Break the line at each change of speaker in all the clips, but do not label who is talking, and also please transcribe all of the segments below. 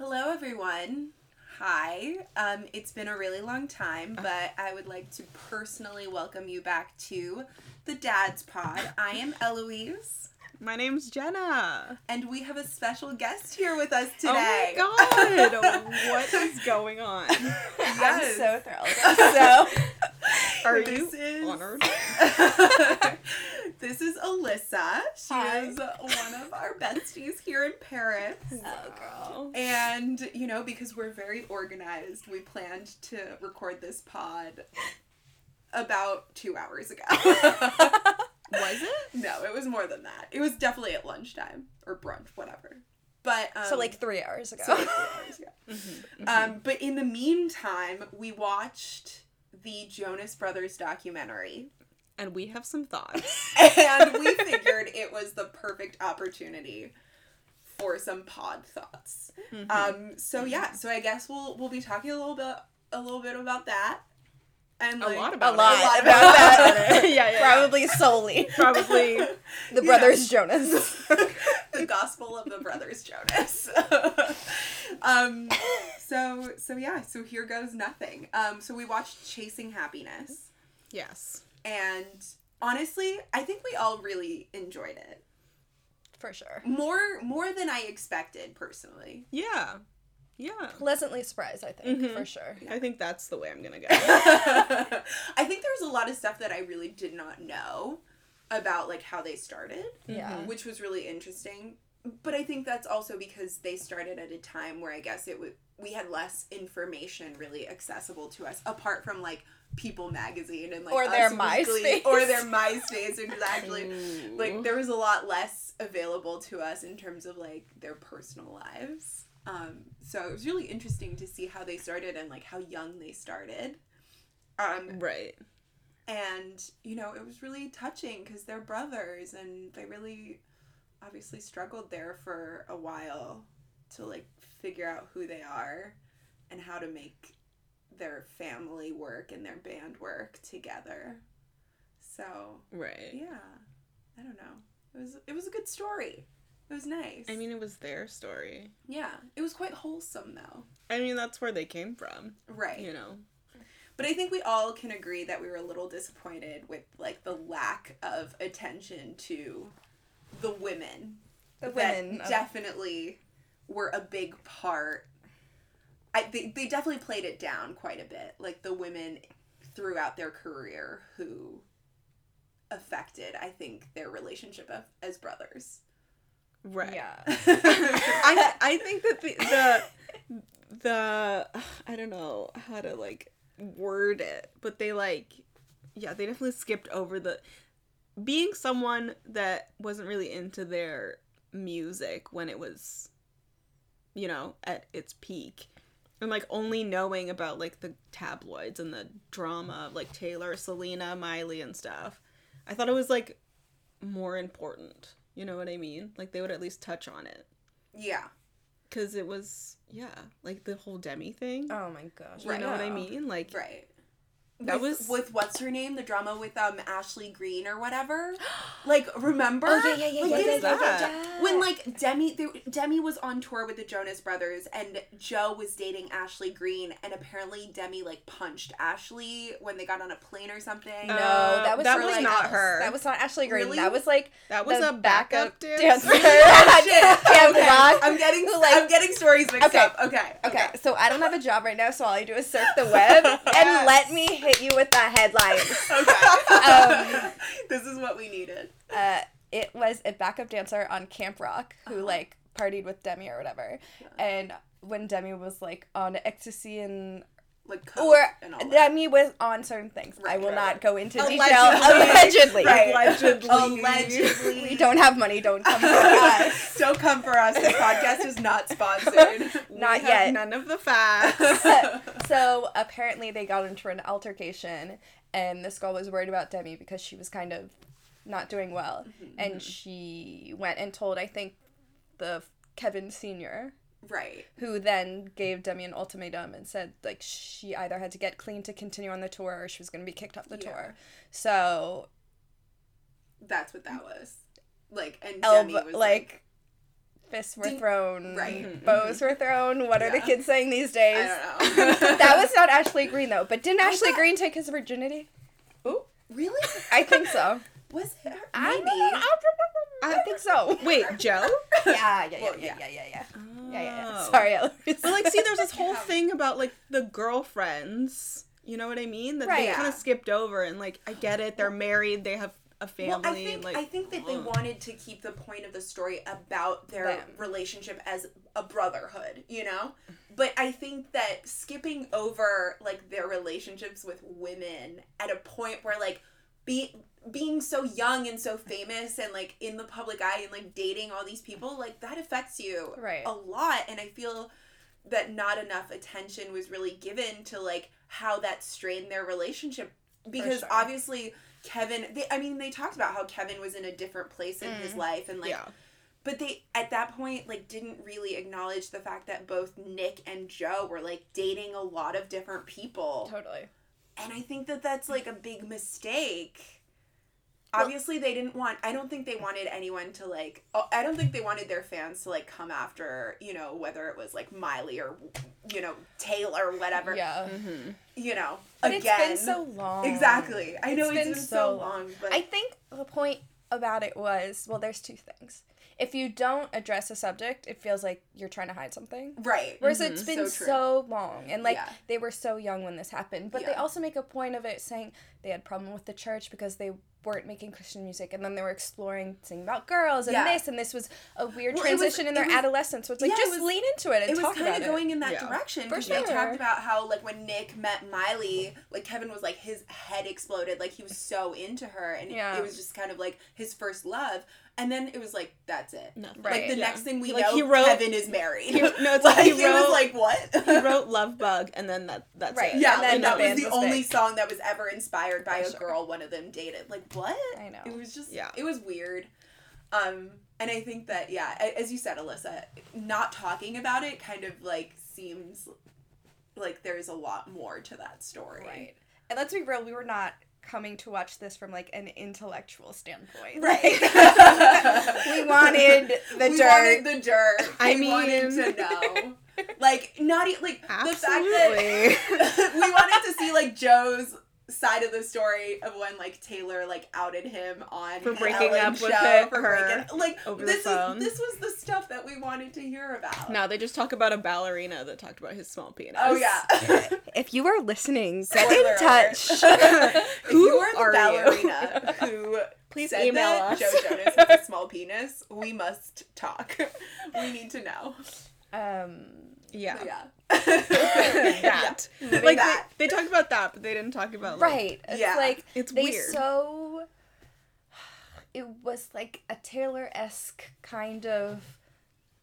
Hello, everyone. Hi. Um, it's been a really long time, but I would like to personally welcome you back to the DADS Pod. I am Eloise,
My name's Jenna.
and we have a special guest here with us today.
Oh my god! what is going on?
Yes.
I'm so thrilled. So
Are
This
you
is-
honored?
this is Alyssa. She
Hi.
is one of our besties here in Paris.
Oh girl.
And, you know, because we're very organized, we planned to record this pod about two hours ago.
Was it?
no, it was more than that. It was definitely at lunchtime or brunch, whatever. But um,
so like three hours ago.
so like three hours, yeah.
Mm-hmm.
Um, but in the meantime, we watched the Jonas Brothers documentary,
And we have some thoughts.
and we figured it was the perfect opportunity for some pod thoughts.
Mhm.
Um, so yeah, so I guess we'll we'll be talking a little bit a little bit about that, and
a
like,
lot
a
about
lot,
it.
lot
about that.
yeah, yeah, yeah.
Probably solely
Probably.
the brothers Jonas.
the gospel of the brothers Jonas. um, so so yeah, so here goes nothing. Um, so we watched Chasing Happiness,
Yes.
And honestly, I think we all really enjoyed it
For sure.
more more than I expected personally.
Yeah. Yeah.
Pleasantly surprised, I think,
Mhm.
for sure.
I think that's the way I'm gonna go.
I think there was a lot of stuff that I really did not know about like how they started,
Yeah.
Mhm.
which was really interesting. But I think that's also because they started at a time where I guess it would we had less information really accessible to us apart from like People magazine and like
Or their MySpace.
or their MySpace exactly. Like there was a lot less available to us in terms of like their personal lives um so it was really interesting to see how they started and like how young they started um
Right.
and you know it was really touching because they're brothers and they really obviously struggled there for a while to like figure out who they are and how to make their family work and their band work together so
Right.
yeah i don't know it was it was a good story it was nice
I mean, it was their story.
yeah it was quite wholesome though
I mean, that's where they came from.
right
You know.
but i think we all can agree that we were a little disappointed with like the lack of attention to the women
The women. of-
definitely were a big part I, they, they definitely played it down quite a bit like the women throughout their career who affected i think their relationship of, as brothers
Right.
Yeah.
I I think that the the the I don't know how to like word it, but they like yeah, they definitely skipped over the being someone that wasn't really into their music when it was you know, at its peak. And like only knowing about like the tabloids and the drama of like Taylor, Selena, Miley and stuff. I thought it was like more important. You know what I mean? Like they would at least touch on it
yeah
because it was yeah like the whole demi thing
oh my gosh.
you know what i mean like
right
That
with,
was-
with what's her name the drama with um ashley greene or whatever like remember
Oh yeah, yeah, yeah,
Like,
yeah,
it
yeah,
is-
yeah,
that?
yeah, yeah.
when like Demi they, Demi was on tour with the Jonas Brothers and Joe was dating Ashley Greene and apparently Demi like punched Ashley when they got on a plane or something.
No,
Uh,
that was
that
really
was
not
else.
her.
That was not Ashley Greene.
Really?
That was like
that was a backup, dancer,
dancer.
Oh, shit. Okay. I'm getting
who, like-
I'm getting stories mixed
Okay.
up. Okay.
Okay, okay. so I don't have a job right now, so all I do is surf the web and let me hit you with the headlines.
Okay.
Um,
this is what we needed.
Uh, it was a backup dancer on Camp Rock who
Uh-huh.
like partied with Demi or whatever, and when Demi was like on ecstasy and
Like coke
or
and all that.
Demi was on certain things. I will
right,
not
right.
go into detail.
Allegedly.
Allegedly,
allegedly
Allegedly.
we don't have money. Don't come for us.
Don't come for us. This podcast is not sponsored.
We
Not
have
yet.
none of the facts
so apparently they got into an altercation and this girl was worried about Demi because she was kind of not doing well mm-hmm, and mm-hmm. she went and told I think the Kevin senior
right.
who then gave Demi an ultimatum and said like she either had to get clean to continue on the tour or she was going to be kicked off the
Yeah.
tour. So
That's what that was. Like and
Elb
Demi was
like fists were thrown,
right.
bows were thrown. What are the kids saying these days?
I don't know.
that was not Ashley Greene though. But didn't Ashley
thought-
Green take his virginity? Ooh.
Really.
I think so.
Was it? Her?
I
Maybe.
don't. I think so.
Wait, Joe?
Yeah, yeah, yeah,
Well,
yeah,
yeah.
yeah, yeah, yeah. Yeah, yeah.
Oh.
Sorry, Eloise.
But like, see, there's this whole
Yeah.
thing about like the girlfriends. You know what I mean? That they
Right.
kind of skipped over, and like, I get it. They're married. They have a family.
Well, I think
like,
I think that they wanted to keep the point of the story about their
Them.
relationship as a brotherhood, you know. But I think that skipping over like their relationships with women at a point where like be being so young and so famous and like in the public eye and like dating all these people like that affects you
Right.
a lot and I feel that not enough attention was really given to like how that strained their relationship because
sure.
obviously Kevin they I mean they talked about how Kevin was in a different place in his
Mm.
life and like
yeah.
but they at that point like didn't really acknowledge the fact that both Nick and Joe were like dating a lot of different people
Totally.
And I think that that's like a big mistake.
Well-
Obviously, they didn't want. I don't think they wanted anyone to like. oh, I don't think they wanted their fans to like come after you know whether it was like Miley or you know Taylor whatever.
Yeah.
Mm-hmm.
You know,
But
again.
it's been so long.
Exactly. I know
It's
it's
been
been,
so
so long, but
I think the point about it was well, there's two things. If you don't address a subject, it feels like you're trying to hide something.
right.
Whereas
Mhm.
it's been
So
so, long, and like
Yeah.
they were so young when this happened. But they also make a point of it saying they had problem with the church because they weren't making Christian music, and then they were exploring singing about girls and
Yeah.
this, and this was a weird
Well, it was-
transition in their
was-
adolescence. So it's like
yeah, it
just
was-
lean into it and
it was
talk
kind of going in that
Yeah.
direction
For
because they talked about how like when Nick met Miley, like Kevin was like his head exploded, like he was so into her, and
Yeah.
it was just kind of like his first love. And then it was like that's it.
Nothing.
Right.
Like the
Yeah.
next thing we
Like,
know,
he wrote-
Kevin is married.
He- no, it's
like,
like he
it was
wrote-
like what?
he wrote Love Bug, and then that that's
Right.
it.
yeah,
and then
and that was the
was
only
big.
song that was ever inspired by
For
a
sure.
girl one of them dated. Like what?
I know.
It was just
Yeah.
It was weird. Um, and I think that yeah, as you said, Alyssa, not talking about it kind of like seems like there's a lot more to that story.
Right. And let's be real, we were not coming to watch this from like an intellectual standpoint.
Right.
we wanted the
we
dirt.
wanted the dirt.
I
we wanted
mean-
to know. Like not e- like
Absolutely.
the fact that we wanted to see like Joe's side of the story of when like Taylor like outed him on
For breaking
Ellen
up with
show,
her-
for breaking like
over the
this
phone.
is this was the stuff that we wanted to hear about.
No, they just talk about a ballerina that talked about his small penis.
Oh yeah.
if you are listening, get
Spoiler
in
alert.
touch.
if
Who
you are the
are you?
ballerina who
Please
said
email
that
us.
Joe Jonas has a small penis, we must talk. we need to know.
um
Yeah.
Yeah.
that.
Yeah.
Like
that.
They, they talked about that, but they didn't talk about like,
right. It's
Yeah.
like
It's
they
weird.
so it was like a Taylor esque kind of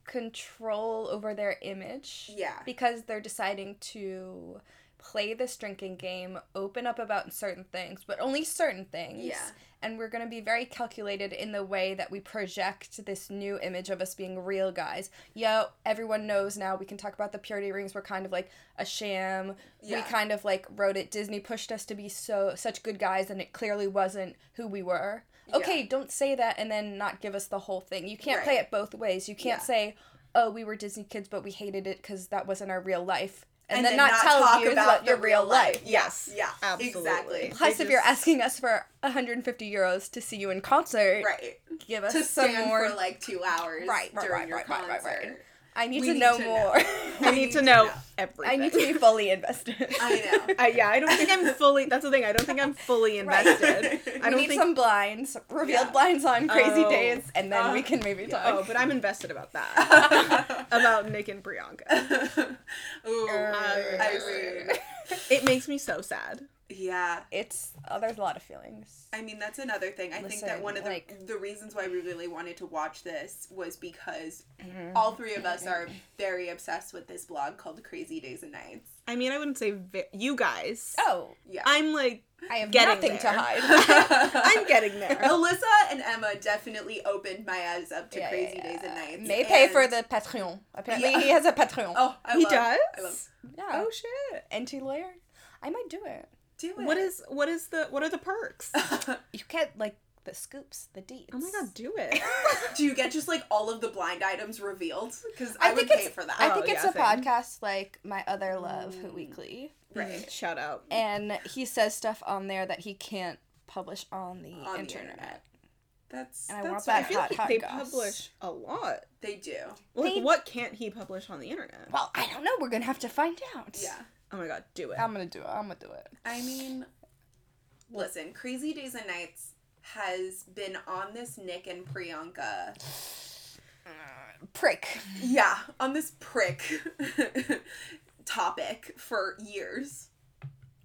control over their image.
Yeah.
Because they're deciding to play this drinking game, open up about certain things, but only certain things.
Yeah.
And we're going to be very calculated in the way that we project this new image of us being real guys. Yeah, everyone knows now. We can talk about the purity rings were kind of like a sham.
Yeah.
We kind of like wrote it. Disney pushed us to be so such good guys, and it clearly wasn't who we were. Okay, don't say that and then not give us the whole thing. You can't play it both ways. You can't
Yeah.
say, "Oh, we were Disney kids, but we hated it because that wasn't our real life," and,
And
then,
then
not, tell
talk
you
about
about
the
your real life.
life.
Yes.
Yeah.
Absolutely.
Exactly.
Plus,
They
if you're asking us for 150 euros to see you in concert,
Right.
give us
To
some more.
for like two hours
Right, right,
during
right,
your
right, right, right, right. I need to
need
know
to know.
more.
I need to know everything.
I need to be fully invested.
I know.
I, yeah, I don't think I'm fully. That's the thing. I don't think I'm fully invested.
We
I don't
need
think.
some blinds, revealed
Yeah.
blinds on Crazy
Oh.
Days, and then
Uh,
we can maybe talk.
oh, but I'm invested about that. about Nick and Priyanka.
Ooh, I mean,
It makes me so sad.
Yeah.
it's oh, there's a lot of feelings.
I mean, that's another thing. I think that one of the
like-
the reasons why we really wanted to watch this was because
Mm-hmm.
all three of us are very obsessed with this blog called Crazy Days and Nights.
I mean, I wouldn't say vi- you guys.
Oh,
Yeah.
I'm like,
I have
Getting
nothing to hide.
I'm getting there.
Alyssa and Emma definitely opened my eyes up to
Yeah,
Crazy
yeah,
Days and. Nights.
May pay for the Patreon. Apparently,
Yeah.
he has a Patreon.
Oh, I
he
love,
does.
I love.
yeah.
Oh shit.
Anti lawyer. I might do it.
Do it.
What is what is the what are the perks?
You get like the scoops, the deets.
Oh my god, do it.
Do you get just like all of the blind items revealed? Because
I
I, would
think
pay
it's-
for that.
I
Oh,
think it's
yeah,
a
same.
podcast like My Other Love, Who
Mm.
Weekly,
right.
Shout out.
and he says stuff on there that he can't publish on the,
On the
internet.
internet. That's.
And I
that's
want
what
that
I feel
hot,
like
hot
they
goss.
publish a lot.
They do.
Like,
They-
what can't he publish on the internet?
Well, I don't know. We're gonna have to find out.
Yeah.
Oh my god, do it.
I'm gonna do it. I'm gonna do it.
I mean, listen, Crazy Days and Nights has been on this Nick and Priyanka.
Prick.
Yeah, on this prick topic for years.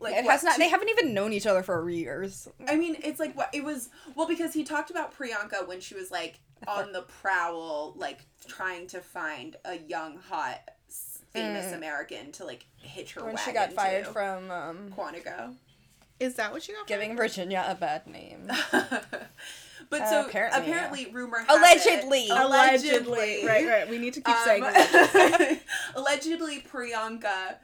Like
it
what,
has not.
two-
They haven't even known each other for years.
I mean, it's like what it was. Well, because he talked about Priyanka when she was like on the prowl, like trying to find a young, hot, s- famous
Mm.
American to like hitch her
when
wagon
she got fired
to.
from um,
Quantico.
Is that what you got?
giving Virginia a bad name.
but
Uh,
so
apparently,
apparently,
yeah.
rumor has
Allegedly.
it,
Allegedly. Right, right. We need to keep saying this.
Um, allegedly, Priyanka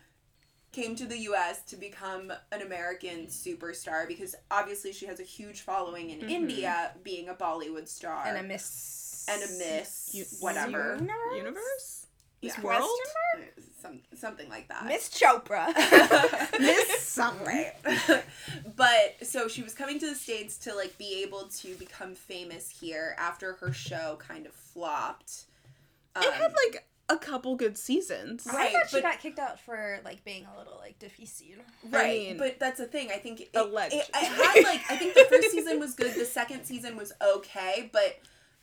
came to the U.S. to become an American superstar because obviously she has a huge following in
Mhm.
India, being a Bollywood star
and a miss.
and a miss,
U-
whatever,
Universe?
Universe?
Yeah.
This world?
Some, something like that.
Miss Chopra.
Miss something.
but so she was coming to the states to like be able to become famous here after her show kind of flopped.
It
Um,
had like a couple good seasons.
Right,
I thought she
but-
got kicked out for like being a little like difficile.
Right,
mean,
but that's the thing. I think it, it,
alleged.
it had like I think the first season was good. The second season was okay, but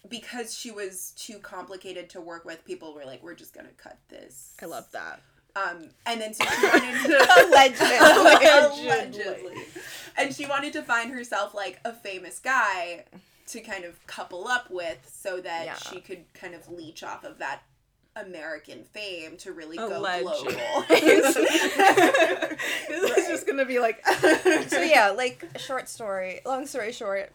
because she was too complicated to work with, people were like, "We're just gonna cut this."
I love that.
Um, and then so she wanted to
Allegedly.
allegedly, and she wanted to find herself like a famous guy to kind of couple up with, so that
Yeah.
she could kind of leech off of that American fame to really go
Alleged.
global.
this is just gonna be like.
so yeah, like short story. Long story short.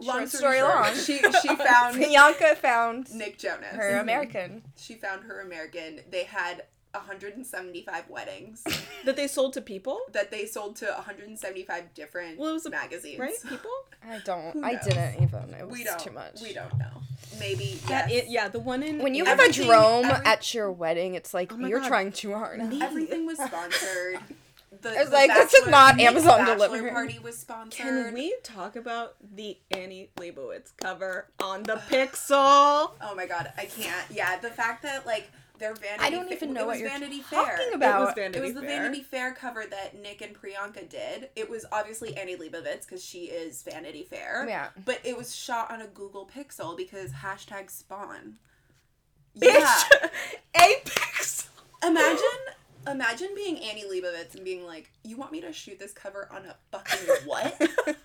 Long
short
story
story
short,
long.
she she found
Priyanka found
Nick Jonas.
her mm-hmm. American.
She found her American. They had 175 weddings
that they sold to people,
that they sold to 175 different
Well, it was a-
magazines.
right? People.
I don't. I didn't even. It was
We don't.
too much.
We don't know. Maybe
That
yes.
it, yeah, the one in
When you have a
Everything-
drone
every-
at your wedding, it's like
Oh
you're
God.
trying too hard.
Me.
Everything was sponsored. The,
It's
the
like, this is not Amazon
bachelor
delivery.
party was sponsored.
Can we talk about the Annie Leibovitz cover on the Pixel?
Oh my god, I can't. Yeah, the fact that like their Vanity
I don't even
it
know what
was
you're
Vanity
talking
Fair.
about.
It was
It was the
Fair.
Vanity Fair cover that Nick and Priyanka did. It was obviously Annie Leibovitz because she is Vanity Fair.
Yeah.
But it was shot on a Google Pixel because hashtag Spawn.
Bitch,
Yeah.
a Pixel.
imagine, imagine being Annie Leibovitz and being like, "You want me to shoot this cover on a fucking what?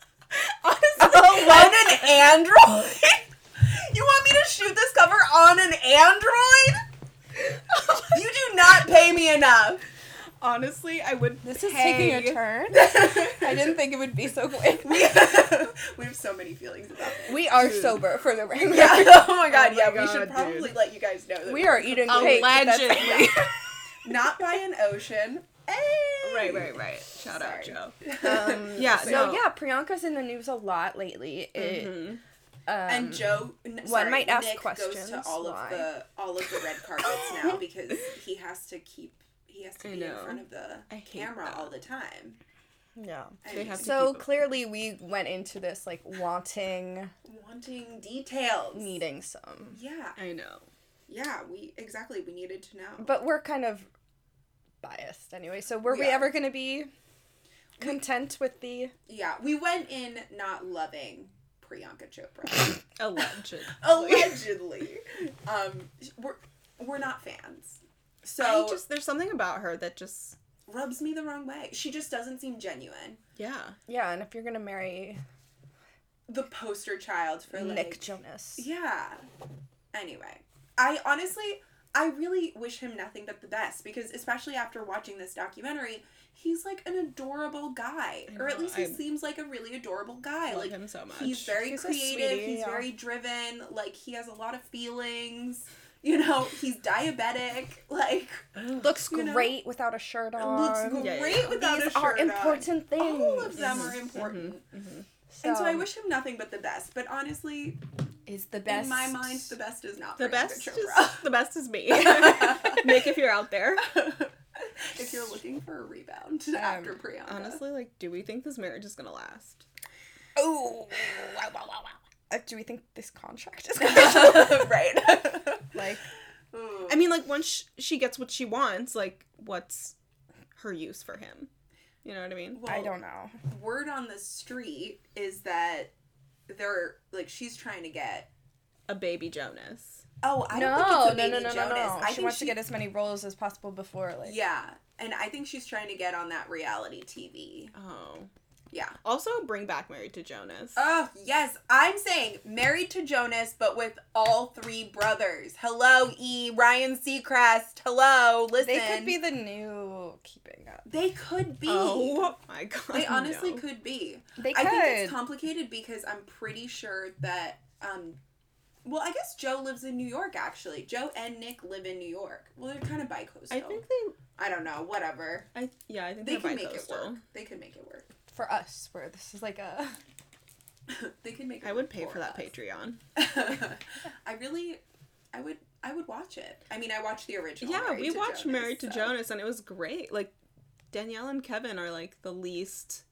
Honestly,
on an Android? you want me to shoot this cover on an Android? You do not pay me enough."
honestly, I would.
This is
pay-
taking a turn. I didn't think it would be so quick.
we, have, we have so many feelings about this.
We are
Dude.
sober for the record.
Yeah. Oh my god.
Oh my
yeah. we should probably
dude.
let you guys know that
We are eating cake. that's-
Allegedly.
Not by an ocean. Hey!
right, right, right. Shout out,
Sorry.
Joe.
Um,
Yeah,
So
no.
yeah, Priyanka's in the news a lot lately. It,
Mhm.
um,
and Joe, n-
one
sorry,
might ask
Nick goes
questions,
to all
why?
of the all of the red carpets now because he has to keep he has to be in front of the camera
that.
all the time.
yeah.
I
They have
So clearly, we went into this like wanting,
wanting details.
needing some,
Yeah,
I know.
Yeah. We exactly. We needed to know.
but we're kind of biased anyway. So were we,
We
ever gonna be content with the?
yeah, we went in not loving Priyanka Chopra.
Alleged.
Allegedly, um, we're we're not fans. So
I just there's something about her that just
rubs me the wrong way. She just doesn't seem genuine.
yeah.
Yeah, and if you're gonna marry
The poster child for like
Nick Jonas,
Yeah. Anyway, I honestly, I really wish him nothing but the best because, especially after watching this documentary, he's like an adorable guy,
I
or at least he
I
seems like a really adorable guy.
love
like
him so much.
he's very
He's
creative.
sweetie,
he's
yeah.
very driven. Like he has a lot of feelings. You know, he's diabetic. Like
looks
You know?
great without a shirt on.
looks
Yeah, yeah,
great
yeah.
without
These
a shirt
are
on.
important things.
All of them are important.
Mhm.
and so I wish him nothing but the best. But honestly,
is the best
in my mind, the best is not
The best is
Chopra.
the best is me. Nick, if you're out there.
if you're looking for a rebound after Priyanka.
Honestly, like, do we think this marriage is gonna last?
Oh, wow, wow, wow, wow. Uh, do we think this contract is gonna last?
right.
like?
Ooh.
I mean, like, once she gets what she wants, like, what's her use for him? You know what I mean?
I don't know.
Word on the street is that they're like she's trying to get.
A baby Jonas.
Oh, I
no,
don't think it's a
no,
baby
no, no, no,
Jonas.
no.
I
She
think
wants to get as many roles as possible before, like.
Yeah, and I think she's trying to get on that reality TV.
Oh.
Yeah.
Also, bring back Married to Jonas.
Oh, yes. I'm saying married to Jonas, but with all three brothers. Hello, E. Ryan Seacrest. Hello. Listen.
They could be the new Keeping Up.
They could be.
Oh my god.
They honestly
no.
could be.
They could.
I think it's complicated because I'm pretty sure that um well, I guess Joe lives in New York actually. Joe and Nick live in New York. Well, they're kind of bi-coastal.
I think they.
I don't know, whatever.
I yeah. I think
They can make it work. They can make it work.
For us, where this is like a.
they can make it
I would pay for that
us.
Patreon.
I really I would I would watch it. I mean, I watched the original.
Yeah,
Married
we
to
watched
Jonas,
Married to
so-
Jonas, and it was great. Like Danielle and Kevin are like the least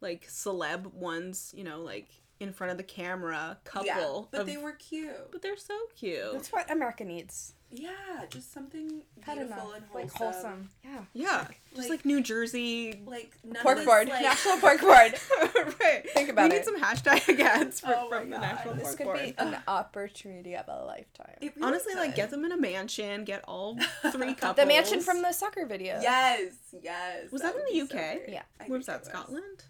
like celeb ones, you know, like in front of the camera couple.
Yeah, but
of-
they were cute.
But they're so cute.
That's what America needs.
Yeah, just something
Had
beautiful and wholesome.
Like wholesome. Yeah.
yeah, just
like-
like, New Jersey.
Like none
Pork
of this,
board.
like-
National pork board.
right.
Think about
we
it.
We need some hashtag ads for,
Oh my
from the
God,
National
This
Pork
could be an opportunity of a lifetime.
Really
Honestly, like get them in a mansion, get all three couples.
The mansion from the Sucker video.
Yes, yes.
Was that in the UK?
great.
Yeah.
I
Where was that? Scotland?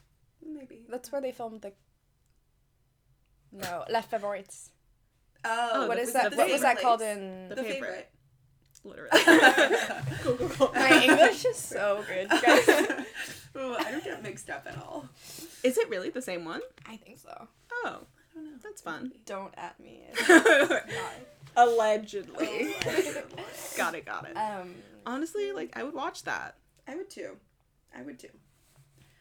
Maybe.
That's where they filmed the. No, Les Favorites.
Oh,
Oh,
what
the-
is
the
that? What was
favorite
that called in?
The
The
favorite.
favorite.
Literally. Google.
My English is so good, you guys.
Ooh, I don't get mixed up at all.
Is it really the same one?
I think so.
Oh,
I don't know.
that's fun.
Don't at me.
Allegedly.
Oh,
got it, got it.
um.
Honestly, like I would watch that.
I would too. I would too.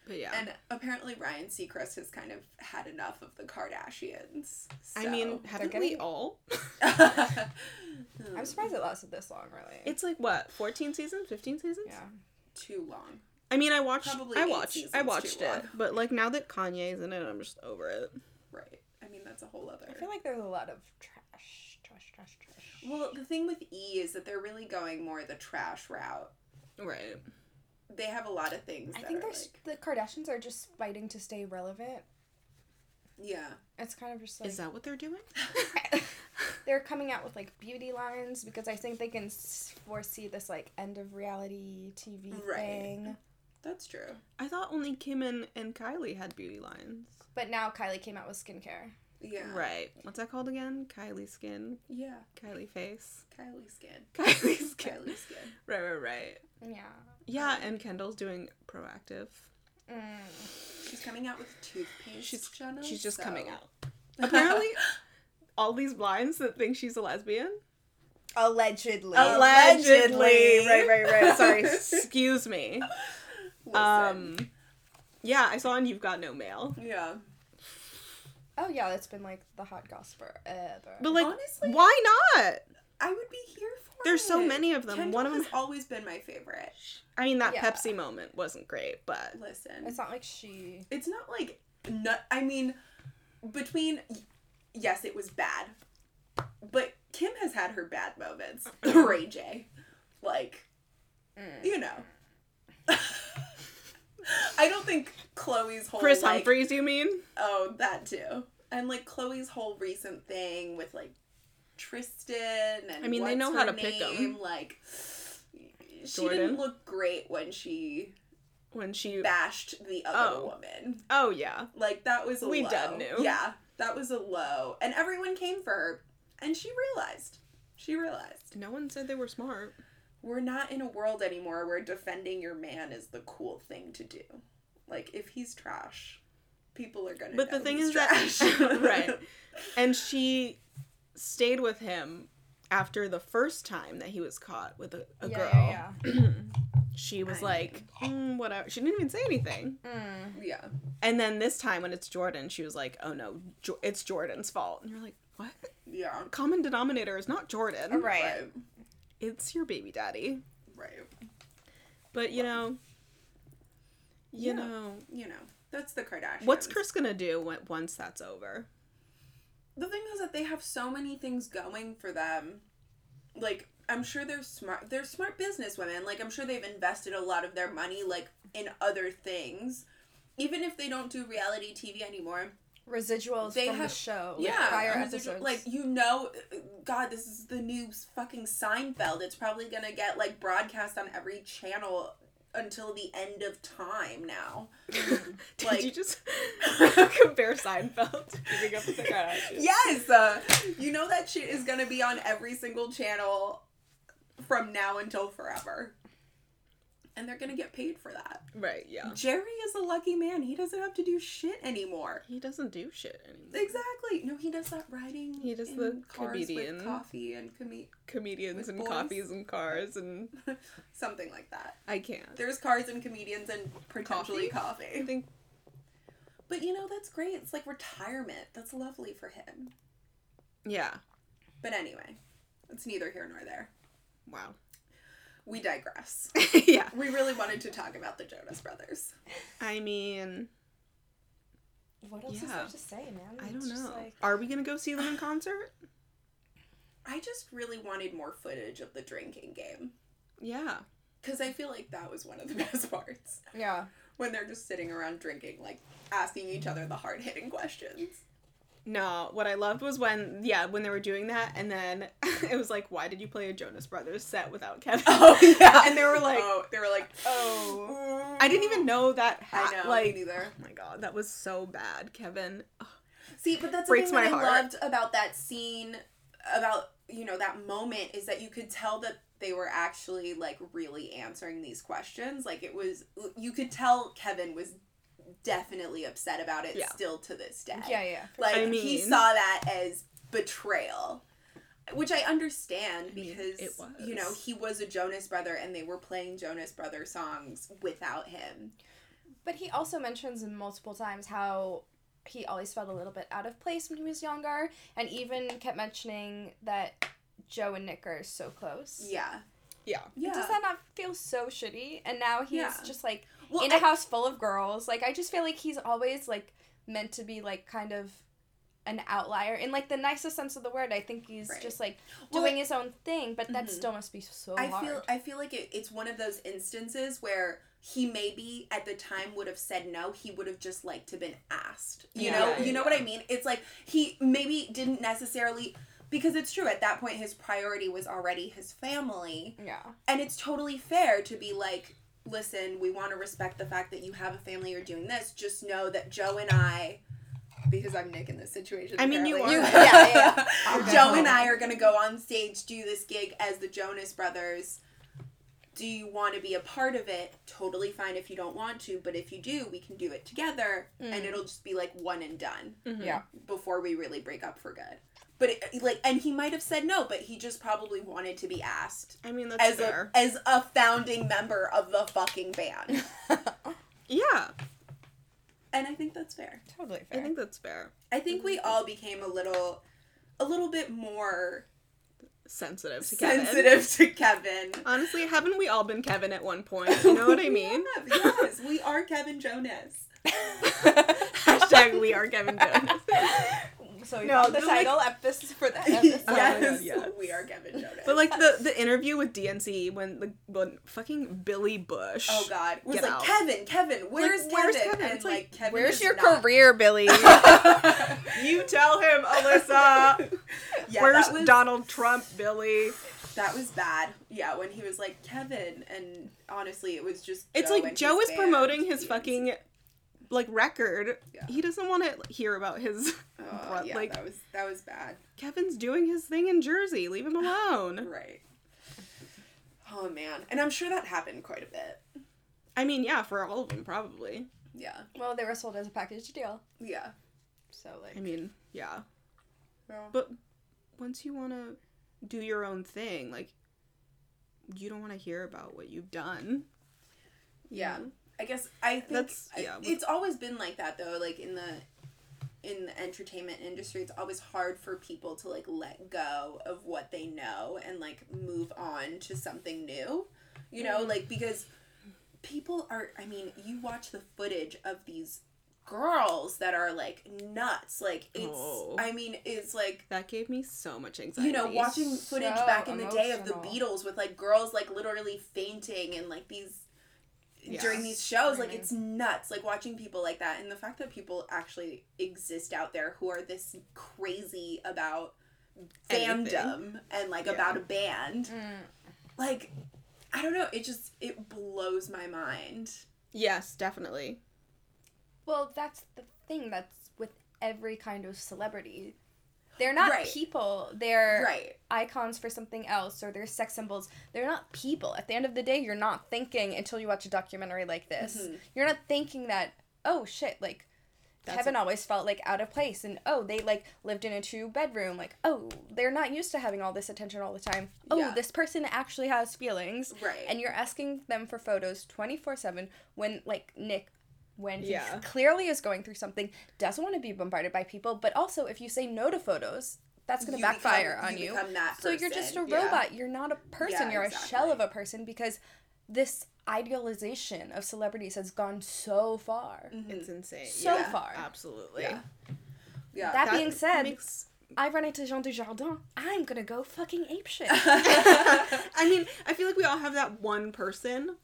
But yeah.
And apparently Ryan Seacrest has kind of had enough of the Kardashians.
I mean,
so-
haven't
getting-
we all?
I'm surprised it lasted this long, really.
It's like what, 14 seasons, 15 seasons?
yeah.
too long.
I mean, I watched
Probably
I watched I
too
watched
long.
it, but like now that Kanye's in it, I'm just over it.
Right. I mean, that's a whole other.
I feel like there's a lot of trash, trash, trash, trash.
Well, the thing with E is that they're really going more the trash route.
Right.
They have a lot of things.
I
that
think
are
there's
like,
the Kardashians are just fighting to stay relevant.
yeah.
It's kind of just like
Is that what they're doing?
they're coming out with like beauty lines because I think they can foresee this like end of reality TV
Right.
thing.
That's true.
I thought only Kim and, and Kylie had beauty lines.
But now Kylie came out with skincare.
Yeah.
Right. What's that called again? Kylie skin.
Yeah.
Kylie face.
Kylie skin.
Kylie skin.
Kylie skin.
Right, right, right.
Yeah.
Yeah, and Kendall's doing Proactiv.
Mm.
She's coming out with toothpaste.
She's
Jenna,
she's just
so-
coming out. Apparently, all these blinds that think she's a lesbian.
Allegedly.
Allegedly. Right, right, right. Sorry. Excuse me.
Listen.
Um, yeah, I saw on You've Got No Mail.
yeah.
Oh yeah, it's been like the hot gossip forever.
But like,
Honestly-
why not?
I would be here for
There's so many of them.
Kendall
One of them.
has always been my favorite.
I mean, that
Yeah.
Pepsi moment wasn't great, but
Listen.
it's not like she.
it's not like nut I mean between yes, it was bad. But Kim has had her bad moments. Ray J. Like,
Mm.
you know. I don't think Khloe's whole
Kris
like,
Humphries, you mean?
Oh, that too. And like Khloe's whole recent thing with like Tristan and
I mean, they know how to pick
them. Like she
Jordan?
didn't look great when she
When she.
bashed the other
Oh.
woman.
Oh yeah.
Like that was a
We
low.
done knew.
Yeah, that was a low, and everyone came for her, and she realized. She realized
No one said they were smart.
we're not in a world anymore where defending your man is the cool thing to do. Like if he's trash, people are gonna.
But the thing is that- Right. And she stayed with him after the first time that he was caught with a, a
yeah,
girl.
yeah, yeah.
she was
I
like, mm, whatever. She didn't even say anything.
Mm.
Yeah.
And then this time when it's Jordan, she was like, oh no, jo- it's Jordan's fault. And you're like, what?
Yeah.
Common denominator is not Jordan.
Right.
Right.
It's your baby daddy.
Right.
But you know, you
Yeah.
know,
You know, that's the Kardashians.
what's Kris gonna do when, once that's over?
The thing is that they have so many things going for them. Like, I'm sure they're smart. They're smart business women. Like, I'm sure they've invested a lot of their money, like, in other things. Even if they don't do reality TV anymore,
Residuals
They
from
have-
the show. like
yeah,
Prior episodes.
like you know, God, this is the new fucking Seinfeld. It's probably gonna get like broadcast on every channel until the end of time now.
Did
Like-
you just compare Seinfeld to keeping up with the Kardashians?
Yes, uh, you know that shit is gonna be on every single channel from now until forever, and they're gonna get paid for that.
Right, yeah.
Jerry is a lucky man. He doesn't have to do shit anymore.
He doesn't do shit anymore.
Exactly. No, he does that writing.
He does the
cars
comedian.
with coffee and com-
Comedians
With
and
boys.
coffees and cars and
something like that.
I can't.
There's cars and comedians and potentially
I
coffee.
I think
But you know, that's great. It's like retirement. That's lovely for him.
yeah.
But anyway, it's neither here nor there.
Wow.
We digress.
yeah.
We really wanted to talk about the Jonas Brothers.
I mean,
what else is
yeah.
there to say, man?
I don't know.
like-
Are we gonna go see them in concert?
I just really wanted more footage of the drinking game.
Yeah.
Because I feel like that was one of the best parts.
yeah.
When they're just sitting around drinking, like asking each other the hard hitting questions.
No, what I loved was when yeah, when they were doing that and then it was like, why did you play a Jonas Brothers set without Kevin?
Oh yeah.
And they were like,
oh, they were like,
oh. oh. I didn't even know that ha-
I know,
like
neither.
Oh my god, that was so bad, Kevin.
See, but that's
Breaks
the thing that I loved about that scene, about you know that moment, is that you could tell that they were actually like really answering these questions. Like it was, you could tell Kevin was definitely upset about it
Yeah.
still to this day.
Yeah, yeah.
Like
I
he saw that as betrayal. Which I understand
I mean,
because
it
you know he was a Jonas brother and they were playing Jonas brother songs without him.
But he also mentions multiple times how he always felt a little bit out of place when he was younger, and even kept mentioning that Joe and Nick are so close.
Yeah,
Yeah.
yeah.
Does that not feel so shitty? And now he's
Yeah.
just like
well,
in a
I-
house full of girls. Like I just feel like he's always like meant to be like kind of an outlier in like the nicest sense of the word. I think he's
Right.
just like
Well,
doing his own thing, but that
Mhm.
still must be so
I
hard.
feel I feel like it, it's one of those instances where he maybe at the time would have said no. He would have just liked to been asked. You
Yeah,
know,
yeah,
you know what I mean? It's like he maybe didn't necessarily because it's true at that point his priority was already his family,
yeah.
and it's totally fair to be like, listen, we want to respect the fact that you have a family. You're doing this. Just know that Joe and I. Because I'm Nick in this situation.
I mean, you
apparently.
are.
Yeah, yeah.
Joe and I are gonna go on stage, do this gig as the Jonas Brothers. Do you want to be a part of it? Totally fine if you don't want to, but if you do, we can do it together, and
Mm.
it'll just be like one and done
Mhm.
Yeah.
before we really break up for good. But it, like, and he might have said no, but he just probably wanted to be asked
I mean, that's
as
fair.
a as a founding member of the fucking band,
yeah,
and I think that's fair.
totally fair.
I think that's fair.
I think we all became a little, a little bit more
Sensitive to Kevin.
sensitive to Kevin.
Honestly, haven't we all been Kevin at one point? You know what I
We
mean?
have, yes, we are Kevin Jonas.
Hashtag we are Kevin Jonas.
So we
No,
found the
but, like-
title episode for the episode.
Yes,
yeah, yes.
we are Kevin Jonas.
But like the the interview with DNCE when the when fucking Billy Bush.
oh god, was
Get
like
out.
Kevin, Kevin, where's
Like,
Kevin?
where's Kevin?
And
It's
like,
like,
Kevin,
Where's your
not-
career, Billy?
You tell him, Alyssa.
yeah,
Where's
was,
Donald Trump, Billy?
That was bad. Yeah, when he was like Kevin, and honestly, it was just.
It's
Joe
like
and
Joe
his
is
band,
promoting his
DNCE.
fucking like record.
Yeah.
He doesn't want to hear about his.
Oh,
bro-
yeah,
like
that was that was bad.
Kevin's doing his thing in Jersey. Leave him alone.
Right. Oh man, and I'm sure that happened quite a bit.
I mean, yeah, for all of them probably.
Yeah.
well, they were sold as a package deal.
Yeah.
So like
I mean, yeah.
Well,
But once you want to do your own thing, like you don't want to hear about what you've done.
Yeah. I guess I think
That's-
I-
yeah.
it's always been like that though. Like in the in the entertainment industry, it's always hard for people to like let go of what they know and like move on to something new. You know, mm-hmm. like because people are. I mean, you watch the footage of these girls that are like nuts. Like it's.
Oh.
I mean, it's like
That gave me so much anxiety.
you know, watching footage
So
back in the day of the. Beatles with like girls like literally fainting and like these
Yeah.
during these shows, like it's nuts. Like watching people like that, and the fact that people actually exist out there who are this crazy about
Anything.
fandom and like
Yeah.
about a band,
Mm.
like I don't know, it just it blows my mind.
Yes, definitely.
Well, that's the thing. That's with every kind of celebrity. They're not
Right.
people. They're
Right.
icons for something else, or they're sex symbols. They're not people. At the end of the day, you're not thinking until you watch a documentary like this.
Mhm.
You're not thinking that, oh shit, like
That's
Kevin always felt like out of place, and oh, they like lived in a two bedroom. Like, oh, they're not used to having all this attention all the time. Oh,
Yeah.
this person actually has feelings,
Right.
and you're asking them for photos 24 7 when, like, Nick, when he
Yeah.
clearly is going through something, doesn't want to be bombarded by people, but also if you say no to photos, that's going to backfire
become-
on you.
become that
So you're just a
person. Yeah.
robot. You're not a person.
Yeah,
you're a shell of a person because this idealization of celebrities has gone so far.
Mhm.
It's insane.
So
yeah,
far.
Absolutely.
Yeah. yeah.
That, being said,
makes-
I run into Jean Dujardin. I'm gonna go fucking apeshit.
I mean, I feel like we all have that one person.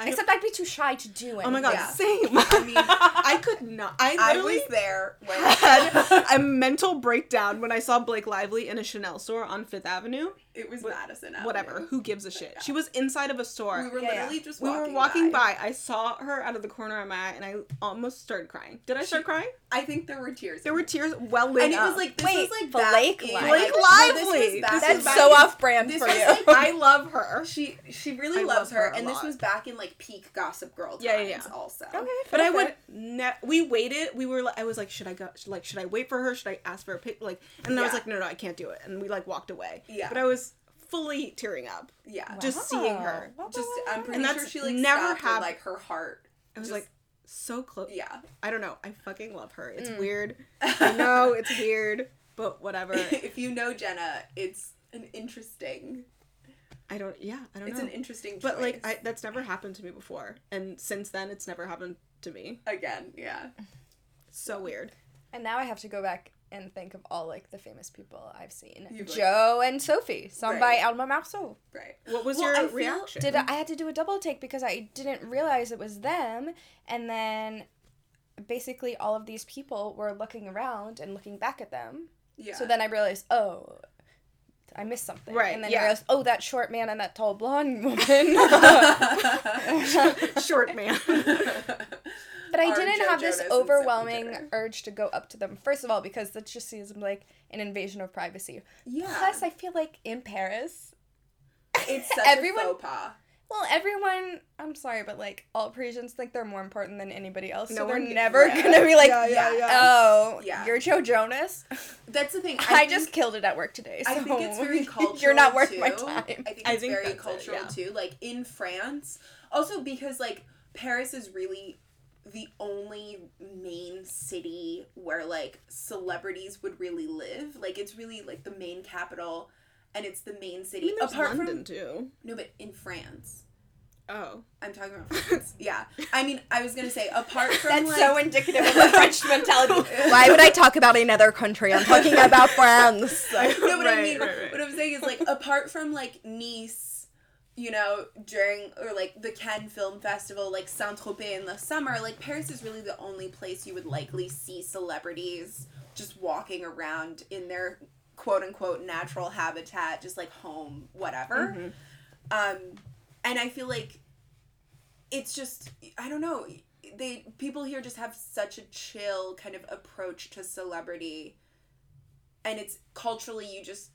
I
Except I'd be too shy to do it.
oh my god,
Yeah.
same.
I mean,
I could not. I
I
literally
was there when
had a mental breakdown when I saw Blake Lively in a Chanel store on Fifth Avenue.
It was
What-
Madison. Avenue.
Whatever. Who gives a shit? She was inside of a store.
We were
Yeah, yeah.
literally just
We were walking
by.
by. I saw her out of the corner of my eye, and I almost started crying. Did I start crying?
I think there were tears.
There were tears welling
and it was like this
Wait,
was like
Blake
back in,
Lively?
Blake
no, this was
Lively.
back in-
That's
back
so off brand for you.
like-
I love her.
She she really
I
loves
love
her,
her a
and this was back in like peak Gossip Girl times.
Yeah, yeah, yeah.
Also,
okay,
But I would
fair.
ne- we waited. We were li- I was like, should I go? Like, should I wait for her? Should I ask for a pic? Like, and then I was like, no, no, I can't do it. And we like walked away.
Yeah.
But I was fully tearing up.
yeah.
just seeing her.
Wow.
Just I'm pretty
And
sure
that's
she like
never
stopped and, like her heart.
I was
just-
like so close.
yeah.
I don't know. I fucking love her. It's
Mm.
weird. I know it's weird, but whatever.
if you know Jenna, it's an interesting.
I don't. Yeah, I don't
It's
know.
an interesting.
but like. I, that's never happened to me before, and since then, it's never happened to me.
again, yeah.
So weird.
And now I have to go back and think of all like the famous people I've seen.
You've, like-
Joe and Sophie, sung
Right.
by Alma Marceau.
Right.
What was
Well, I
your
feel-
reaction?
Did I, I had to do a double take because I didn't realize it was them, and then basically all of these people were looking around and looking back at them.
Yeah.
So then I realized, oh, I missed something.
Right,
And then
yeah.
I realized, oh, that short man and that tall blonde woman.
Short man.
But I didn't
Joe
have this
Jonas and Sophie
overwhelming urge to go up to them. First of all, because that just seems like an invasion of privacy.
yeah.
Plus, I feel like in Paris,
it's such
everyone-
a faux pas.
well, everyone, I'm sorry, but like all Parisians think they're more important than anybody else.
No
so they're never
yeah.
gonna be like,
Yeah, yeah,
yeah.
yeah.
oh,
Yeah.
you're Joe Jonas.
That's the thing.
I,
think-
just killed it at work today. So
I think it's very cultural.
you're not worth
too.
my time.
I think it's
I think
very
that's it,
cultural
yeah.
too. Like in France, also because like Paris is really the only main city where like celebrities would really live. Like it's really like the main capital, and it's the main
I
city.
mean, there's
Apart
London
from
too.
no, but in France.
Oh.
I'm talking about France. yeah. I mean, I was gonna say apart from
That's
like,
so indicative of the French mentality. Why would I talk about another country? I'm talking about France.
no, but I
Right,
mean,
right, right.
what I'm saying is like apart from like Nice, you know, during or like the Cannes Film Festival, like Saint Tropez in the summer, like Paris is really the only place you would likely see celebrities just walking around in their quote unquote natural habitat, just like home, whatever.
Mhm.
Um, and I feel like it's just I don't know. They people here just have such a chill kind of approach to celebrity, and it's culturally you just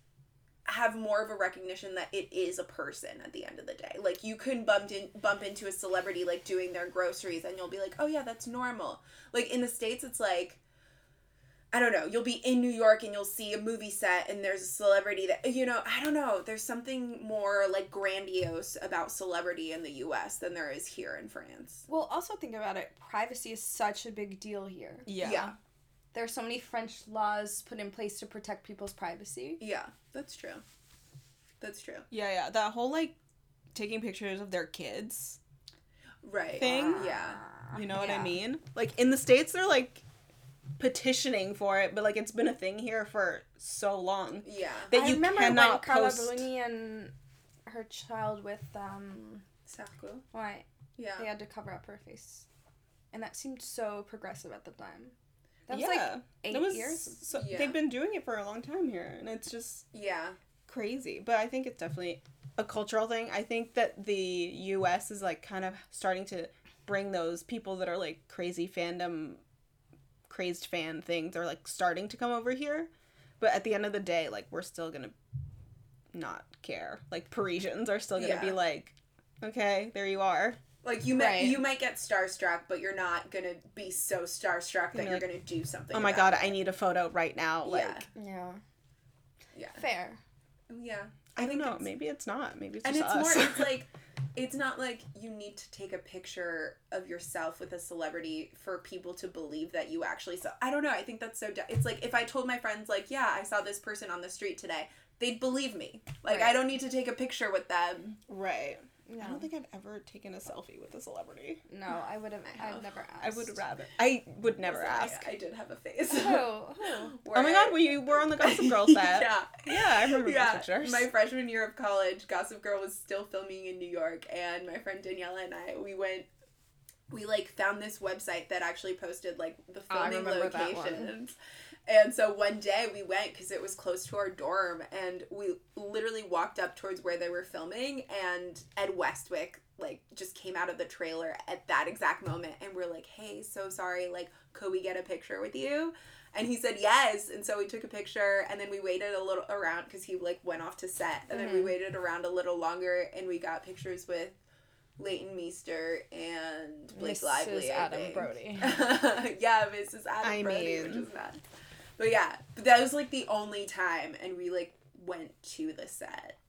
have more of a recognition that it is a person at the end of the day. Like you can bump in bump into a celebrity like doing their groceries, and you'll be like, oh yeah, that's normal. Like in the states, it's like. I don't know, you'll be in New York and you'll see a movie set and there's a celebrity that you know, I don't know, there's something more like grandiose about celebrity in the US than there is here in France.
Well, also think about it. Privacy is such a big deal here.
Yeah.
Yeah.
There are so many French laws put in place to protect people's privacy.
Yeah, that's true. That's true.
Yeah, yeah. That whole like taking pictures of their kids
Right.
thing.
Yeah.
You know what I mean? Like in the states, they're like petitioning for it, but like it's been a thing here for so long
Yeah.
that
I
you
remember when
cannot
Carla
post.
Bruni and her child with um
Sacco.
why
Yeah.
they had to cover up her face, and that seemed so progressive at the time. That was
yeah,
like eight
That was
years.
So,
Yeah.
They've been doing it for a long time here, and it's just
Yeah.
crazy. But I think it's definitely a cultural thing. I think that the U.S. is like kind of starting to bring those people that are like crazy fandom, crazed fan things. They're like starting to come over here, but at the end of the day, like we're still gonna not care. Like Parisians are still gonna be like, okay, there you are.
Like you might
Right.
you might get starstruck, but you're not gonna be so starstruck that
You're
you're
like,
gonna do something.
Oh my
about
god,
it.
I need a photo right now. Like,
Yeah.
Yeah,
Yeah.
fair.
Yeah.
I don't
think
know.
it's-
Maybe it's not. Maybe it's
and
just
it's
us.
more it's like it's not like you need to take a picture of yourself with a celebrity for people to believe that you actually saw i don't know i think that's so du- it's like if i told my friends like yeah i saw this person on the street today they'd believe me like i don't need to take a picture with them
right. I don't think I've ever taken a selfie with a celebrity.
no, I would have.
I have.
Never asked.
I would rather. I would never ask.
I, I did have a face
Oh, oh.
Oh my god, we were on the Gossip Girl set.
yeah
Yeah, I remember
yeah,
those pictures.
my freshman year of college, Gossip Girl was still filming in New York, and my friend Daniela and I, we went, we like found this website that actually posted like the
Oh,
filming
remember that one.
locations. And so one day we went because it was close to our dorm, and we literally walked up towards where they were filming, and Ed Westwick like just came out of the trailer at that exact moment, and we're like, "Hey, so sorry, like, could we get a picture with you?" And he said yes, and so we took a picture, and then we waited a little around because he like went off to set, and then we
Mhm.
waited around a little longer, and we got pictures with Leighton Meester and Blake
Mrs.
Lively. I
Adam
think.
Brody.
yeah, Mrs. Adam
I
Brody, which
mean-
is mad. But yeah, but that was like the only time, and we like went to the set.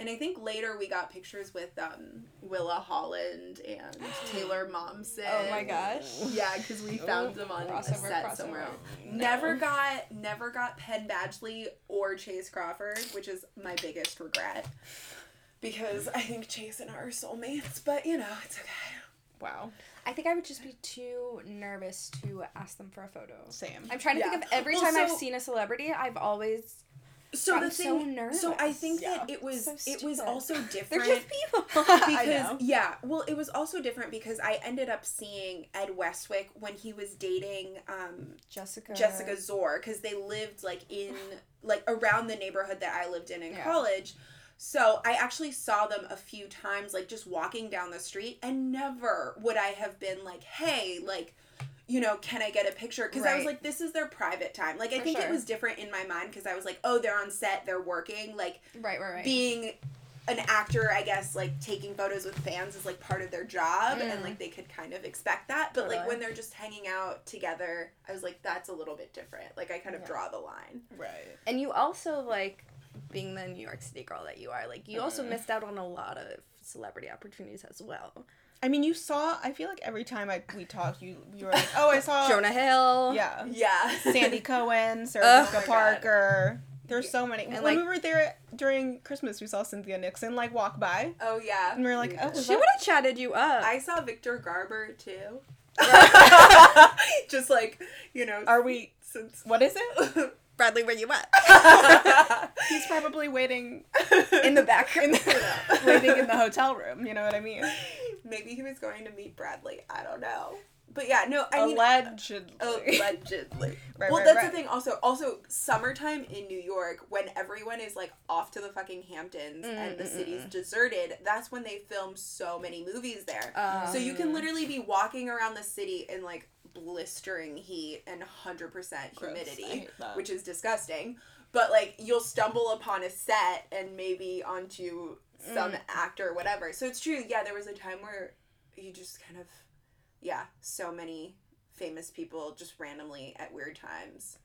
And I think later we got pictures with um, Willa Holland and Taylor Momsen.
Oh my gosh.
Yeah, because we found them on a set
crossover.
somewhere. else. Never got never got Penn Badgley or Chace Crawford, which is my biggest regret. Because I think Chace and I are soulmates, but you know, it's okay.
Wow.
I think I would just be too nervous to ask them for a photo.
Same.
I'm trying to
Yeah.
think of every
Well,
time I've seen a celebrity, I've always
So
I'm
the
so
thing, so I think
Yeah.
that it was
So
it was
stupid.
also
they're
different
just people.
I
because
know.
yeah, well, it was also different because I ended up seeing Ed Westwick when he was dating um,
Jessica.
Jessica Szohr because they lived like in like around the neighborhood that I lived in in
Yeah.
college. So I actually saw them a few times, like just walking down the street, and never would I have been like, "Hey, like, you know, can I get a picture?" Because I was like, "This is their private time." Like, I
For
think it was different in my mind because I was like, "Oh, they're on set, they're working." Like
Right, right, right.
being an actor, I guess, like taking photos with fans is like part of their job, and
Mm.
like they could kind of expect that. But like when they're just hanging out together, I was like, that's a little bit different. Like I kind of
Yeah.
draw the line.
Right.
and you also like being the New York City girl that you are. Like you also
Mhm.
missed out on a lot of celebrity opportunities as well.
I mean, you saw. I feel like every time I we talked, you you were like, oh, I saw.
Jonah Hill.
Yeah.
Yeah.
Sandy Cohen, Sarah
Ugh.
Jessica
Oh.
Parker. There's so many.
And,
when
like-
we were there during Christmas, we saw Cynthia Nixon like walk by,
Oh yeah.
and we were like, oh,
She would have chatted you up.
I saw Victor Garber too. just like you know.
Are we?
Since.
What is it?
Bradley, where you at?
He's probably waiting
In the back.
in the, waiting in the hotel room. You know what I mean?
Maybe he was going to meet Bradley. I don't know. But yeah, no. I mean,
Allegedly.
allegedly.
Right,
well,
right,
that's
right.
the thing. Also, also summertime in New York, when everyone is like off to the fucking Hamptons and the
Mm, mm,
city's
mm.
deserted, that's when they film so many movies there.
Um,
so you can literally be walking around the city in like blistering heat and hundred percent humidity, which is disgusting. But like you'll stumble upon a set and maybe onto some
Mm.
actor or whatever. So it's true. Yeah, there was a time where you just kind of, yeah, so many famous people just randomly at weird times.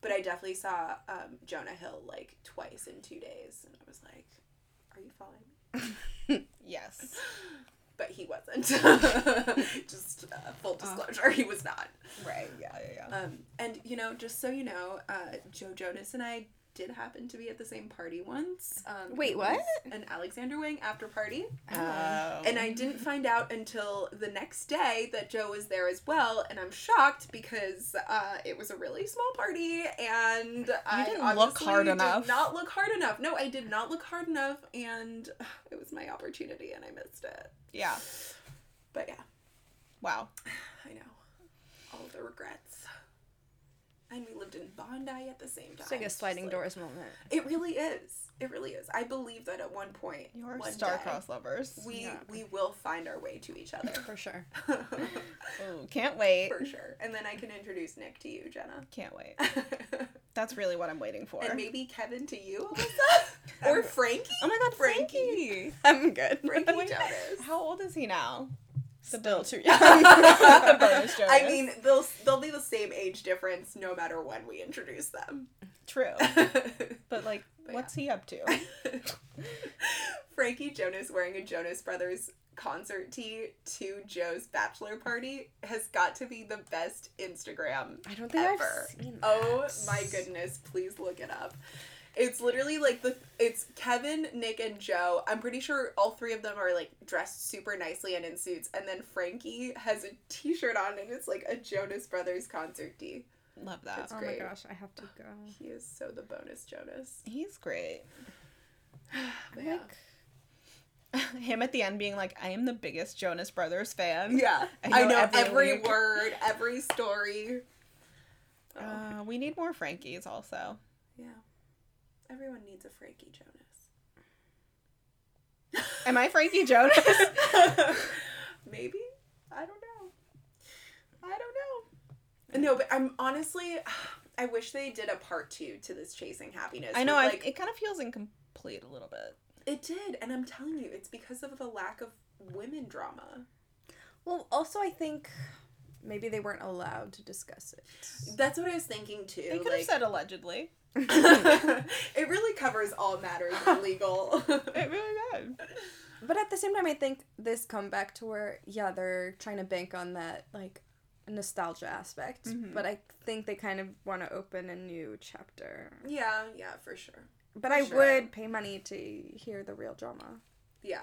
but I definitely saw um, Jonah Hill like twice in two days, and I was like, "Are you following me?"
Yes.
But he wasn't. just uh, full disclosure, he was not.
Right. Yeah. Yeah. Yeah.
Um, and you know, just so you know, uh, Joe Jonas and I did happen to be at the same party once. Um,
Wait, what?
An Alexander Wang after party.
Oh.
And I didn't find out until the next day that Joe was there as well, and I'm shocked because uh, it was a really small party, and I
didn't look hard
did
enough.
Not look hard enough. No, I did not look hard enough, and uh, it was my opportunity, and I missed it.
Yeah.
But yeah,
Wow.
I know all the regrets. And we lived in Bondi at the same time.
It's like a sliding
like-
doors moment.
It really is. It really is. I believe that at one point,
You're
one
star-crossed lovers.
we
Yeah.
we will find our way to each other.
For sure.
Ooh, can't wait.
For sure. And then I can introduce Nick to you, Jenna.
Can't wait. That's really what I'm waiting for.
and maybe Kevin to you, Alyssa? or Frankie?
oh my god,
Frankie.
Frankie.
I'm good.
Frankie
Wait,
Jonas.
How old is he now?
Still too
young.
young.
The bonus Jonas.
I mean, they'll they'll be the same age difference no matter when we introduce them.
True. But like,
But
what's he up to?
Frankie Jonas wearing a Jonas Brothers concert tee to Joe's bachelor party has got to be the best Instagram
I don't think
ever.
I've seen oh that.
Oh my goodness, please look it up. It's literally like the it's Kevin, Nick, and Joe. I'm pretty sure all three of them are like dressed super nicely and in suits, and then Frankie has a t-shirt on and it's like a Jonas Brothers concert tee.
Love that.
It's
Oh
great.
my gosh, I have to go.
He is so the bonus Jonas.
He's great.
But
I'm
yeah.
Him him at the end being like, I am the biggest Jonas Brothers fan.
Yeah,
I
I
know
know,
every
every, word, every story. Oh,
Uh, we need more Frankies also.
yeah. Everyone needs a Frankie Jonas.
Am I Frankie Jonas?
Maybe. I don't know. I don't know. No, but I'm honestly, I wish they did a part two to this chasing happiness.
I know.
with,
I,
like
it kind of feels incomplete a little bit.
it did, and I'm telling you, it's because of the lack of women drama.
Well, also I think maybe they weren't allowed to discuss it.
That's what I was thinking too.
They could have said allegedly.
it really covers all matters of legal.
It really did.
But at the same time, I think this come back to where yeah they're trying to bank on that like nostalgia aspect.
Mhm.
But I think they kind of want to open a new chapter.
yeah, yeah, for sure.
But
For
I
sure.
would pay money to hear the real drama
Yeah.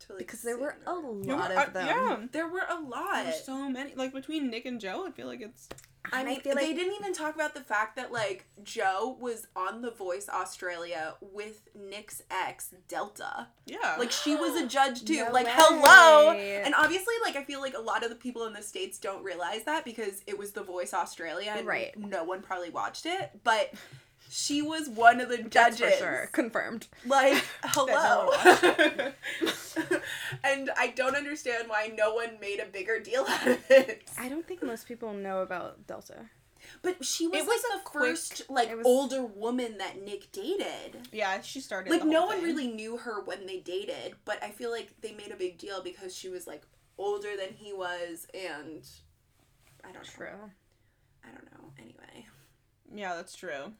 To, like,
because there were a
learn.
lot
Yeah,
of them.
Yeah.
There were a lot.
There's so many. Like between Nick and Joe, I feel like it's.
I mean,
feel like
they didn't even talk about the fact that like Joe was on The Voice Australia with Nick's ex Delta.
Yeah.
Like she was a judge too.
No
like
way.
hello. And obviously, like I feel like a lot of the people in the states don't realize that because it was The Voice Australia and
Right.
no one probably watched it, but. She was one of the judges.
That's for sure confirmed.
Like, hello. and I don't understand why no one made a bigger deal out of it.
I don't think most people know about Delta.
But she was,
It was
like the
quick-
first like
was-
older woman that Nick dated.
yeah, she started.
Like
the
no
whole
one really knew her when they dated, but I feel like they made a big deal because she was like older than he was and I don't know.
True.
I don't know. Anyway.
Yeah, that's true.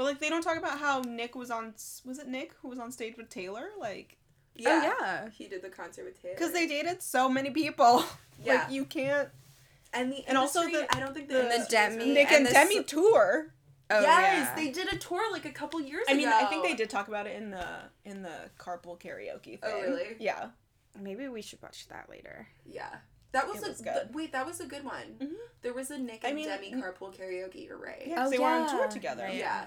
But like, they don't talk about how Nick was on. Was it Nick who was on stage with Taylor? Like,
Oh yeah.
He did the concert with Taylor.
because they dated so many people.
Yeah.
Like, you can't.
and the
and also the-
I don't think
the-
the,
And the Demi-
Nick
and
and, Demi
s-
tour.
Oh
yes,
yeah.
they did a tour like a couple years
I mean,
ago.
I think they did talk about it in the in the carpool karaoke thing.
Oh, really?
Yeah.
Maybe we should watch that later.
Yeah. That was
It
a
was
th-
good.
wait. That was a good one.
Mhm.
There was a Nick
I
and
mean,
Demi
n-
carpool karaoke. You're right.
Yeah, 'cause
Oh,
they were on tour together.
Right.
Yeah.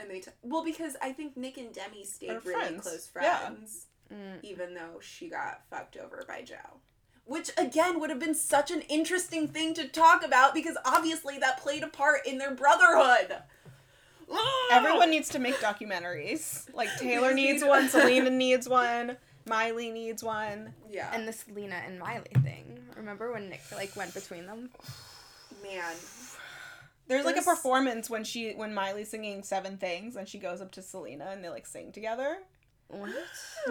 And they t- well because I think Nick and Demi stayed
Are
really
friends.
close
Yeah.
friends,
Mm.
even though she got fucked over by Joe. Which again would have been such an interesting thing to talk about because obviously that played a part in their brotherhood.
Everyone needs to make documentaries. Like Taylor needs one, Selena needs one, Miley needs one.
Yeah.
And this Lena and Miley thing. Remember when Nick like went between them?
man.
There's like a performance when she when Miley's singing Seven Things and she goes up to Selena and they like sing together.
What?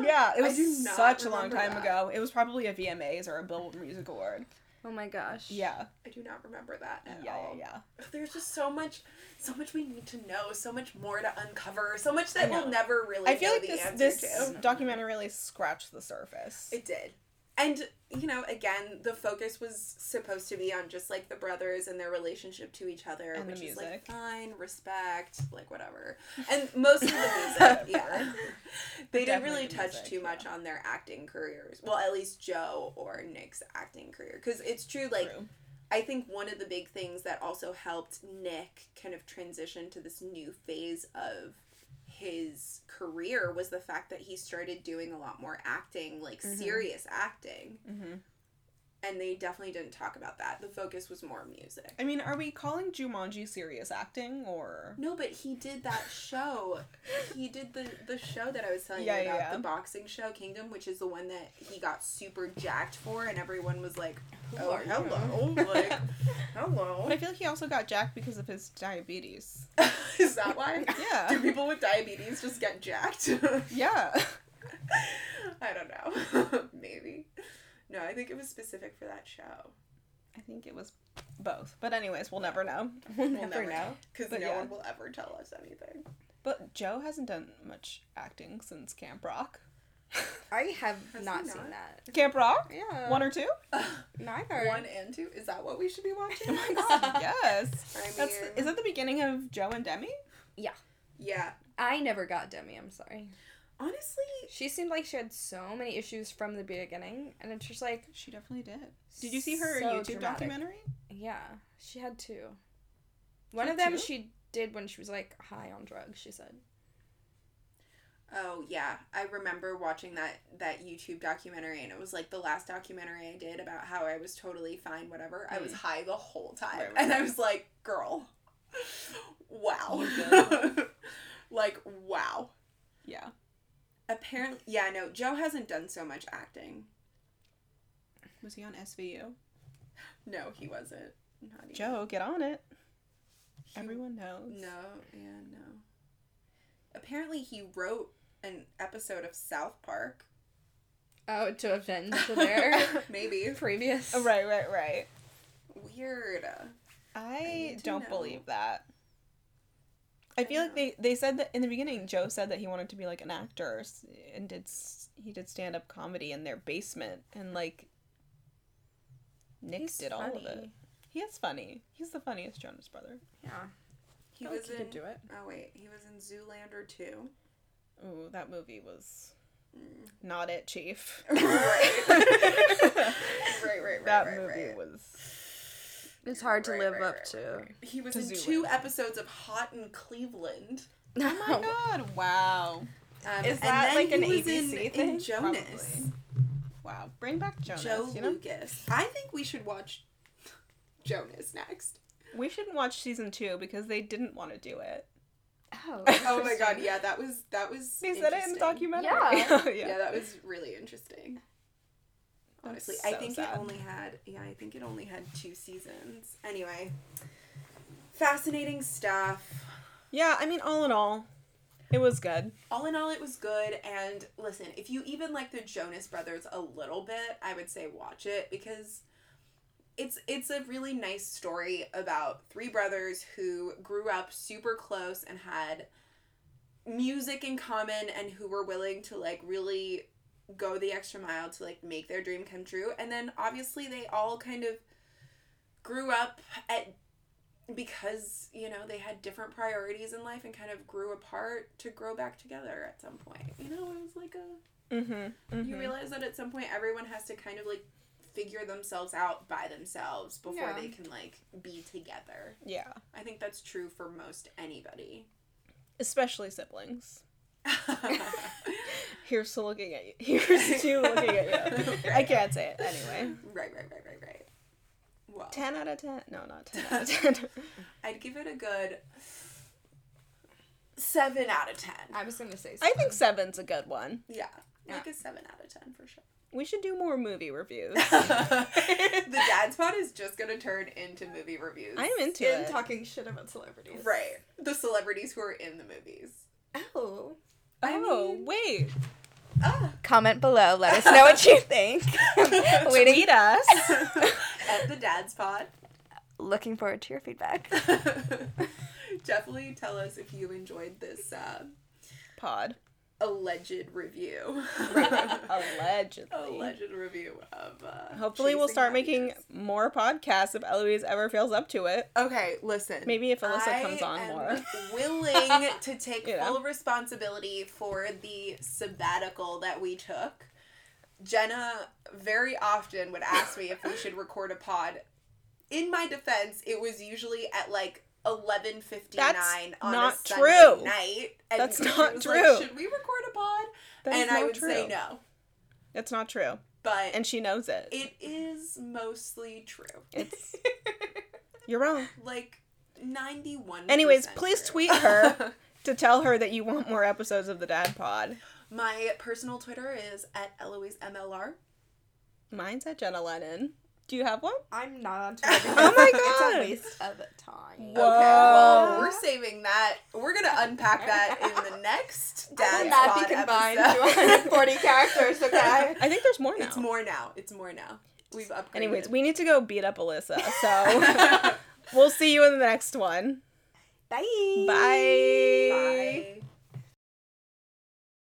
Yeah, it was such a long time
that.
ago. It was probably a VMAs or a Billboard Music Award.
Oh my gosh.
Yeah.
I do not remember that at
Yeah,
all.
yeah, yeah.
There's just so much, so much we need to know, so much more to uncover, so much that we'll never really
I feel
know
like
the
this
answer
this
to.
documentary really scratched the surface.
It did. And, you know, again, the focus was supposed to be on just like the brothers and their relationship to each other,
And
which is like fine, respect, like whatever. And most of the music, yeah. They didn't really
the
touch
music,
too much on their acting careers. Well, at least Joe or Nick's acting career. Because it's true, like,
True.
I think one of the big things that also helped Nick kind of transition to this new phase of his career was the fact that he started doing a lot more acting, like
Mhm.
serious acting.
hmm
And they definitely didn't talk about that. The focus was more music.
I mean, are we calling Jumanji serious acting or?
No, but he did that show. he did the the show that I was telling
Yeah,
you about,
yeah.
the boxing show Kingdom, which is the one that he got super jacked for, and everyone was like,
Who
"Oh,
are you?"
hello, like, hello."
But I feel like he also got jacked because of his diabetes.
is that why?
Yeah.
Do people with diabetes just get jacked?
yeah.
I don't know. Maybe. No, I think it was specific for that show.
I think it was both. But anyways, we'll never know.
We'll
We'll
never
never
know.
Because no
yeah.
one will ever tell us anything.
But Joe hasn't done much acting since Camp Rock.
I have
Has
not seen that.
Camp Rock?
Yeah.
One or two?
neither.
One and two? Is that what we should be watching?
Oh my god, yes.
I mean,
That's is that the beginning of Joe and Demi?
Yeah. Yeah.
I never got Demi. I'm sorry.
Honestly,
She seemed like she had so many issues from the beginning, and it's just like,
She definitely did. Did you see her
So
YouTube
dramatic.
documentary?
yeah, she had two. One
had
of them
two?
she did when she was like high on drugs. She said.
oh yeah, I remember watching that that YouTube documentary, and it was like the last documentary I did about how I was totally fine, whatever. I was
Mm.
high the whole time,
Right, right,
and I was like, "Girl, wow, like wow."
Yeah.
Apparently, yeah, no, Joe hasn't done so much acting.
Was he on SVU?
No, he wasn't. Not even.
Joe, get on it.
He-
Everyone knows.
No, yeah, no. Apparently, he wrote an episode of South Park.
Oh, to avenge their
Maybe.
previous.
Right, right, right.
Weird.
I
need to
don't
know.
believe that. I feel like they, they said that in the beginning. Joe said that he wanted to be like an actor and did he did stand up comedy in their basement and like Nick
He's
did all of it.
funny.
He is funny. He's the funniest Jonas brother.
Yeah.
He
feel like
was
he
in.
could do it.
Oh wait, he was in Zoolander too.
Ooh, that movie was
Mm.
not it, Chief.
right. right, right, right,
that
right,
movie
right.
was.
It's hard to
Right,
live
right,
up
right,
to.
right. He was
To
in two episodes of Hot in Cleveland.
Oh my god! Wow.
Um,
Is that
then
like an
was in,
ABC
in
thing?
Jonas.
Probably. Wow. Bring back Jonas.
Joe
you know,
Lucas. I think we should watch Jonas next.
we shouldn't watch season two because they didn't want to do it.
Oh.
Oh my god, yeah, that was that was.
They said it in the documentary.
Yeah.
yeah.
Yeah, that was really interesting. Honestly,
That's
I think
sad.
it only had yeah, I think it only had two seasons. Anyway, fascinating stuff.
Yeah, I mean, all in all, it was good.
All in all, it was good. And listen, if you even like the Jonas Brothers a little bit, I would say watch it because it's it's a really nice story about three brothers who grew up super close and had music in common and who were willing to like really go the extra mile to like make their dream come true. And then obviously they all kind of grew up at because you know they had different priorities in life and kind of grew apart to grow back together at some point. You know, it was like a
Mm-hmm.
you realize that at some point everyone has to kind of like figure themselves out by themselves before
Yeah.
they can like be together.
yeah,
I think that's true for most anybody.
especially siblings. Here's to looking at you. Here's to looking at you. I can't say it anyway.
Right, right, right, right, right. Well,
Ten out of ten. No, not ten out of ten.
I'd give it a good seven out of ten.
I was gonna say.
I think
seven.
seven's a good one.
Yeah,
Yeah.
like a seven out of ten for sure.
We should do more movie reviews.
the DADS Pod is just gonna turn into movie reviews.
I'm into
in
it.
talking shit about celebrities.
right the celebrities who are in the movies.
Oh.
I
oh
mean-
wait,
Ah.
Comment below. Let us know what you think. Waiting.
tweet us.
at the DADS Pod.
Looking forward to your feedback.
Definitely tell us if you enjoyed this uh,
Pod.
Alleged review.
Allegedly.
alleged review of. Uh,
Hopefully, we'll start making
Happiness.
more podcasts if Eloise ever feels up to it.
Okay, listen.
Maybe if Alyssa
I
comes on more.
willing to take
You know?
full responsibility for the sabbatical that we took. Jenna very often would ask me if we should record a pod. In my defense, it was usually at like eleven fifty nine
That's
on
not
a Sunday
true.
night. And
That's not true.
Like, should we record a pod?
That
and I would
true.
say no.
It's not true.
But
And she knows it.
it is mostly true.
It's you're wrong.
like ninety one.
Anyways, please tweet her to tell her that you want more episodes of the Dad Pod.
My personal Twitter is at Eloise MLR.
Mine's at Jenna Lennon. Do you have one?
I'm not on Twitter.
Oh my
It's
God.
a waste of time.
Whoa.
Okay, well, we're saving that. We're gonna unpack that in the next Dad's
Will
Pod
be combined to 140 characters, okay?
I think there's more now.
It's more now. It's more now. We've upgraded.
Anyways, we need to go beat up Alyssa. So we'll see you in the next one.
Bye.
Bye.
Bye.